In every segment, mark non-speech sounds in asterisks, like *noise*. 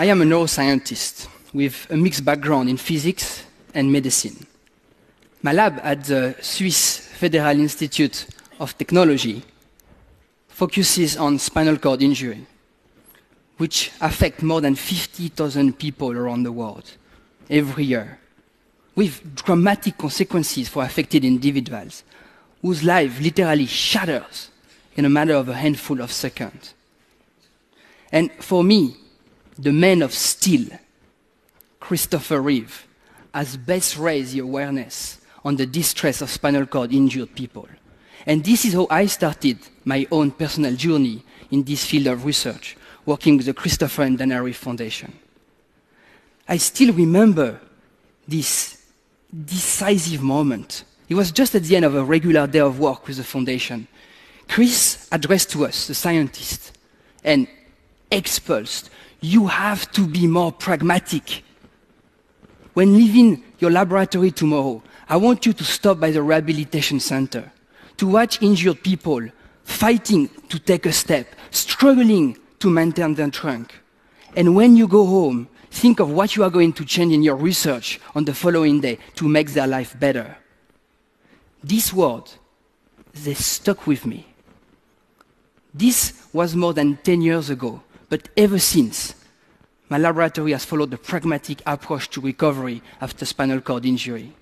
I am a neuroscientist with a mixed background in physics and medicine. My lab at the Swiss Federal Institute of Technology focuses on spinal cord injury, which affect more than 50,000 people around the world every year, with dramatic consequences for affected individuals, whose life literally shatters in a matter of a handful of seconds. And for me, the man of steel, Christopher Reeve, has best raised the awareness on the distress of spinal cord injured people. And this is how I started my own personal journey in this field of research, working with the Christopher and Dana Reeve Foundation. I still remember this decisive moment. It was just at the end of a regular day of work with the foundation. Chris addressed to us, the scientist, and expulsed you have to be more pragmatic. When leaving your laboratory tomorrow, I want you to stop by the rehabilitation center to watch injured people fighting to take a step, struggling to maintain their trunk. And when you go home, think of what you are going to change in your research on the following day to make their life better. This word, they stuck with me. This was more than 10 years ago. But ever since, my laboratory has followed a pragmatic approach to recovery after spinal cord injury.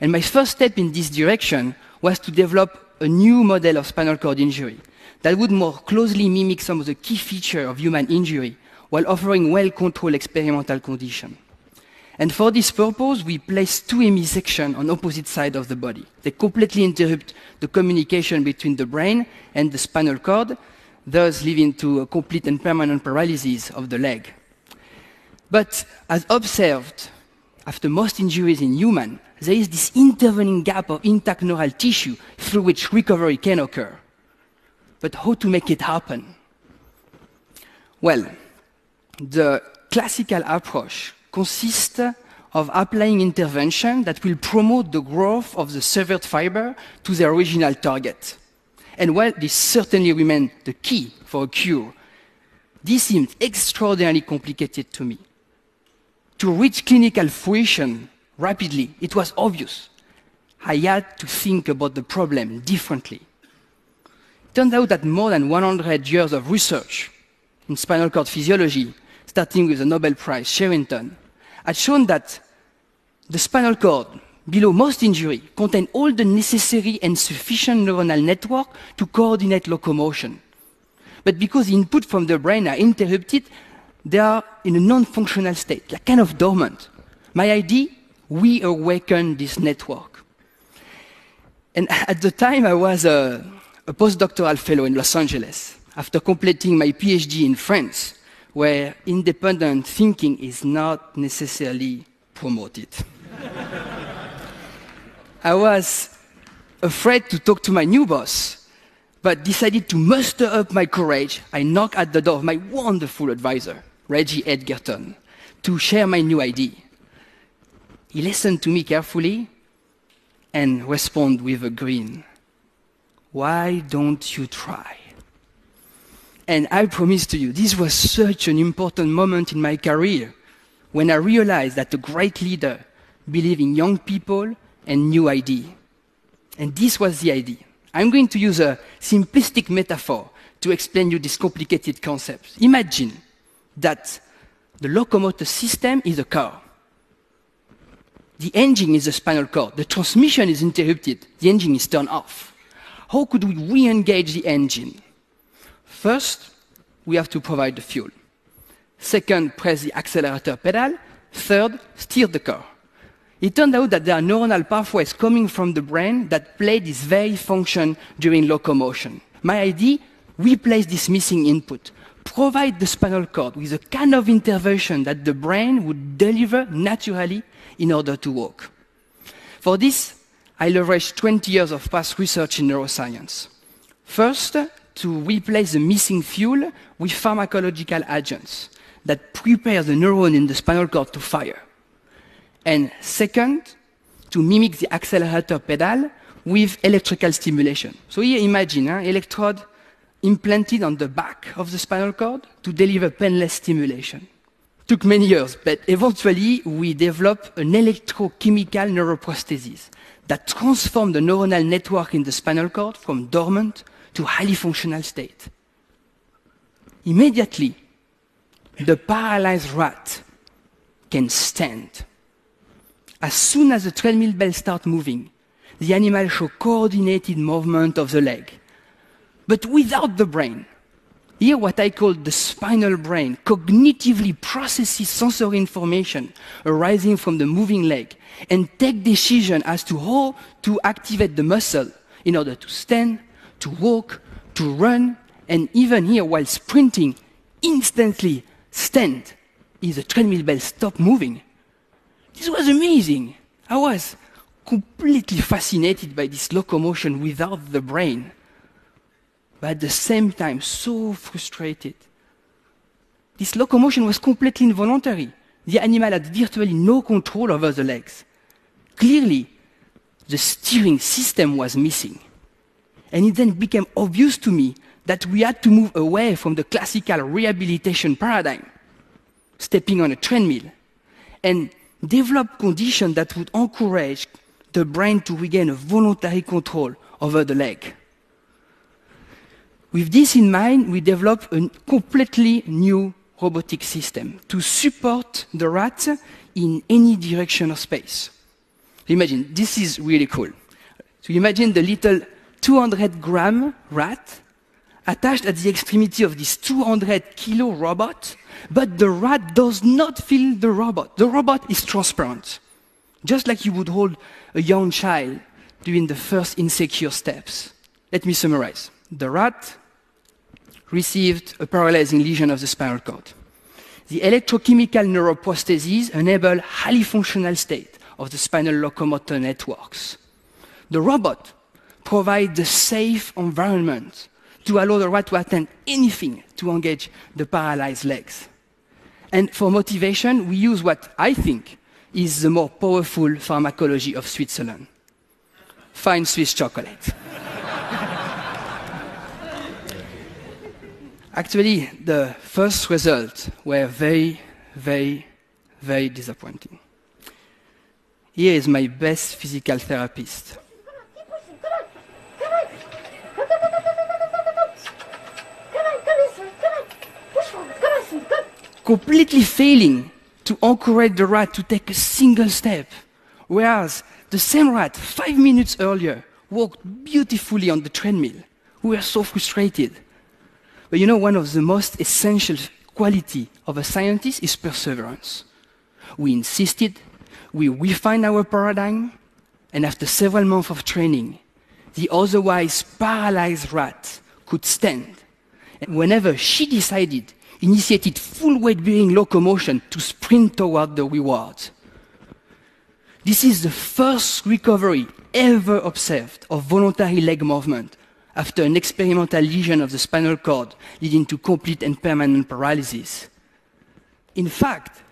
And my first step in this direction was to develop a new model of spinal cord injury that would more closely mimic some of the key features of human injury while offering well-controlled experimental conditions. And for this purpose, we place two hemisections on opposite sides of the body. They completely interrupt the communication between the brain and the spinal cord thus leading to a complete and permanent paralysis of the leg. But as observed after most injuries in humans, there is this intervening gap of intact neural tissue through which recovery can occur. But how to make it happen? Well, the classical approach consists of applying intervention that will promote the growth of the severed fiber to the original target. And while this certainly remained the key for a cure, this seemed extraordinarily complicated to me. To reach clinical fruition rapidly, it was obvious. I had to think about the problem differently. It turned out that more than 100 years of research in spinal cord physiology, starting with the Nobel Prize Sherrington, had shown that the spinal cord below most injury contain all the necessary and sufficient neuronal network to coordinate locomotion. But because the input from the brain are interrupted, they are in a non-functional state, like kind of dormant. My idea, we awaken this network. And *laughs* at the time, I was a, a postdoctoral fellow in Los Angeles after completing my PhD in France, where independent thinking is not necessarily promoted. *laughs* I was afraid to talk to my new boss, but decided to muster up my courage. I knocked at the door of my wonderful advisor, Reggie Edgerton, to share my new idea. He listened to me carefully and responded with a grin. Why don't you try? And I promise to you, this was such an important moment in my career when I realized that a great leader believes in young people and new idea. And this was the idea. I'm going to use a simplistic metaphor to explain you this complicated concept. Imagine that the locomotor system is a car. The engine is the spinal cord. The transmission is interrupted. The engine is turned off. How could we re-engage the engine? First, we have to provide the fuel. Second, press the accelerator pedal. Third, steer the car. It turned out that there are neuronal pathways coming from the brain that play this very function during locomotion. My idea, replace this missing input, provide the spinal cord with a kind of intervention that the brain would deliver naturally in order to walk. For this, I leveraged 20 years of past research in neuroscience. First, to replace the missing fuel with pharmacological agents that prepare the neuron in the spinal cord to fire and second, to mimic the accelerator pedal with electrical stimulation. So here imagine an huh, electrode implanted on the back of the spinal cord to deliver painless stimulation. Took many years, but eventually we developed an electrochemical neuroprosthesis that transformed the neuronal network in the spinal cord from dormant to highly functional state. Immediately, the paralyzed rat can stand. As soon as the treadmill bell starts moving, the animal shows coordinated movement of the leg, but without the brain. Here, what I call the spinal brain cognitively processes sensory information arising from the moving leg and take decision as to how to activate the muscle in order to stand, to walk, to run, and even here while sprinting, instantly stand if the treadmill bell stops moving. This was amazing. I was completely fascinated by this locomotion without the brain but at the same time so frustrated. This locomotion was completely involuntary. The animal had virtually no control over the legs. Clearly, the steering system was missing. And it then became obvious to me that we had to move away from the classical rehabilitation paradigm, stepping on a treadmill, and develop conditions that would encourage the brain to regain a voluntary control over the leg. With this in mind, we developed a completely new robotic system to support the rat in any direction of space. Imagine, this is really cool. So imagine the little 200 gram rat attached at the extremity of this 200 kilo robot, but the rat does not feel the robot. The robot is transparent, just like you would hold a young child during the first insecure steps. Let me summarize. The rat received a paralyzing lesion of the spinal cord. The electrochemical neuroprostheses enable highly functional state of the spinal locomotor networks. The robot provides a safe environment to allow the rat to attempt anything to engage the paralyzed legs. And for motivation, we use what I think is the more powerful pharmacology of Switzerland. Fine Swiss chocolate. *laughs* Actually, the first results were very, very, very disappointing. Here is my best physical therapist. Completely failing to encourage the rat to take a single step, whereas the same rat, five minutes earlier, walked beautifully on the treadmill. We were so frustrated. But you know, one of the most essential quality of a scientist is perseverance. We insisted, we refined our paradigm, and after several months of training, the otherwise paralyzed rat could stand. And whenever she decided, initiated full weight bearing locomotion to sprint toward the reward. This is the first recovery ever observed of voluntary leg movement after an experimental lesion of the spinal cord leading to complete and permanent paralysis. In fact,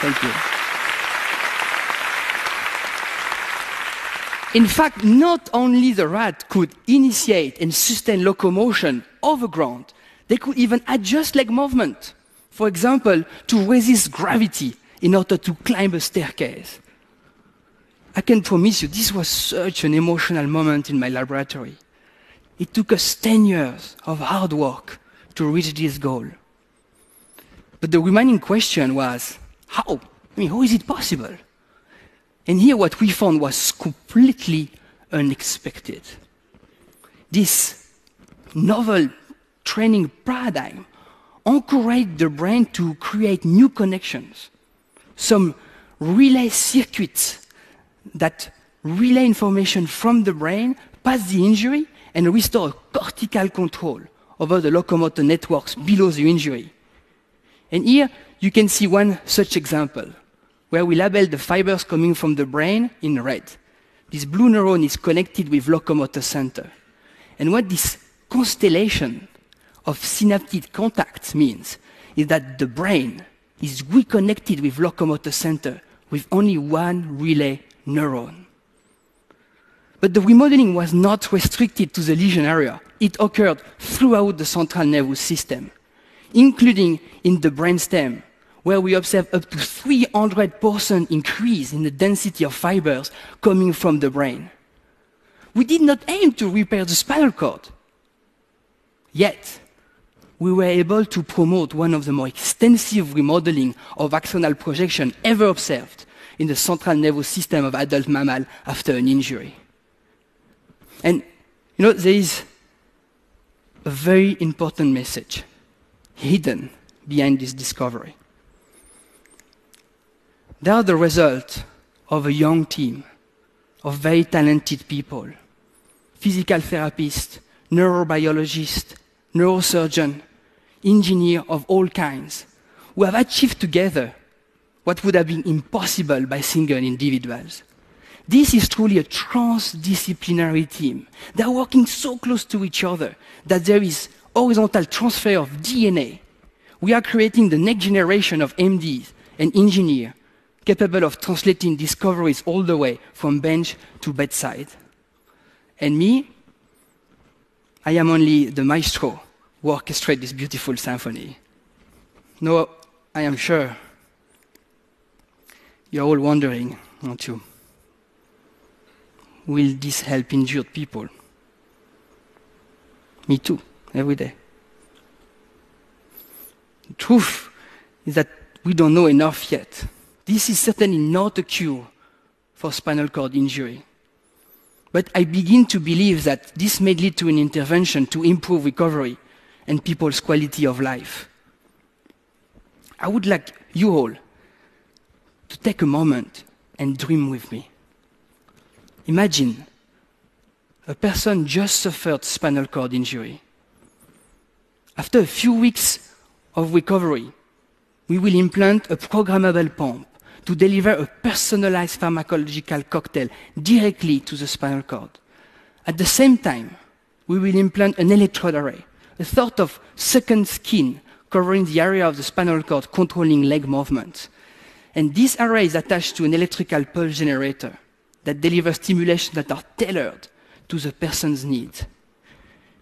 thank you. In fact, not only the rat could initiate and sustain locomotion over ground, they could even adjust leg movement. For example, to resist gravity in order to climb a staircase. I can promise you, this was such an emotional moment in my laboratory. It took us 10 years of hard work to reach this goal. But the remaining question was, how? I mean, how is it possible? And here what we found was completely unexpected. This novel training paradigm encourage the brain to create new connections, some relay circuits that relay information from the brain past the injury and restore cortical control over the locomotor networks below the injury. And here you can see one such example where we label the fibers coming from the brain in red. This blue neuron is connected with locomotor center. And what this constellation of synaptic contacts means is that the brain is reconnected with locomotor center with only one relay neuron. But the remodeling was not restricted to the lesion area. It occurred throughout the central nervous system. including in the brainstem, where we observe up to 300% increase in the density of fibers coming from the brain. We did not aim to repair the spinal cord. Yet, we were able to promote one of the more extensive remodeling of axonal projection ever observed in the central nervous system of adult mammal after an injury. And you know, there is a very important message hidden behind this discovery. They are the result of a young team of very talented people physical therapists, neurobiologists, neurosurgeon, engineer of all kinds, who have achieved together what would have been impossible by single individuals. This is truly a transdisciplinary team. They are working so close to each other that there is horizontal transfer of DNA. We are creating the next generation of MDs and engineers capable of translating discoveries all the way from bench to bedside. And me, I am only the maestro who orchestrates this beautiful symphony. No, I am sure you're all wondering, aren't you? Will this help injured people? Me too, every day. The truth is that we don't know enough yet. This is certainly not a cure for spinal cord injury. But I begin to believe that this may lead to an intervention to improve recovery and people's quality of life. I would like you all to take a moment and dream with me. Imagine a person just suffered spinal cord injury. After a few weeks of recovery, we will implant a programmable pump to deliver a personalized pharmacological cocktail directly to the spinal cord. At the same time, we will implant an electrode array, a sort of second skin covering the area of the spinal cord controlling leg movement. And this array is attached to an electrical pulse generator that delivers stimulation that are tailored to the person's needs.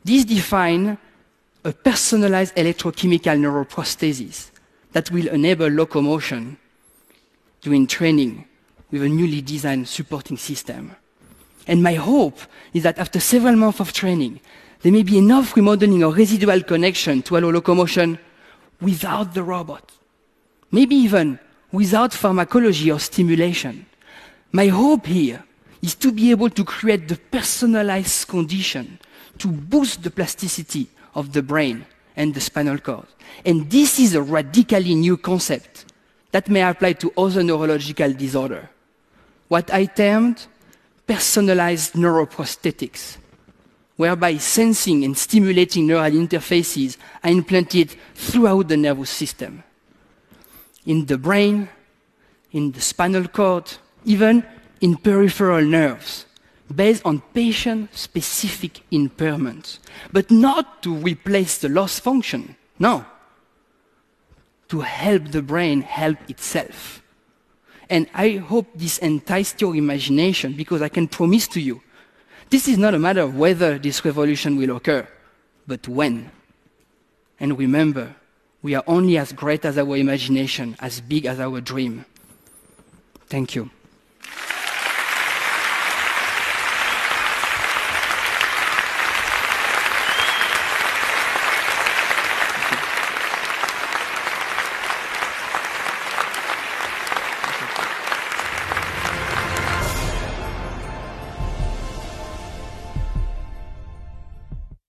These define a personalized electrochemical neuroprosthesis that will enable locomotion during training with a newly designed supporting system. And my hope is that after several months of training, there may be enough remodeling or residual connection to allow locomotion without the robot. Maybe even without pharmacology or stimulation. My hope here is to be able to create the personalized condition to boost the plasticity of the brain and the spinal cord. And this is a radically new concept that may apply to other neurological disorder. What I termed personalized neuroprosthetics, whereby sensing and stimulating neural interfaces are implanted throughout the nervous system. In the brain, in the spinal cord, even in peripheral nerves, based on patient specific impairments, but not to replace the lost function. No, to help the brain help itself. And I hope this enticed your imagination because I can promise to you this is not a matter of whether this revolution will occur, but when. And remember, we are only as great as our imagination, as big as our dream. Thank you.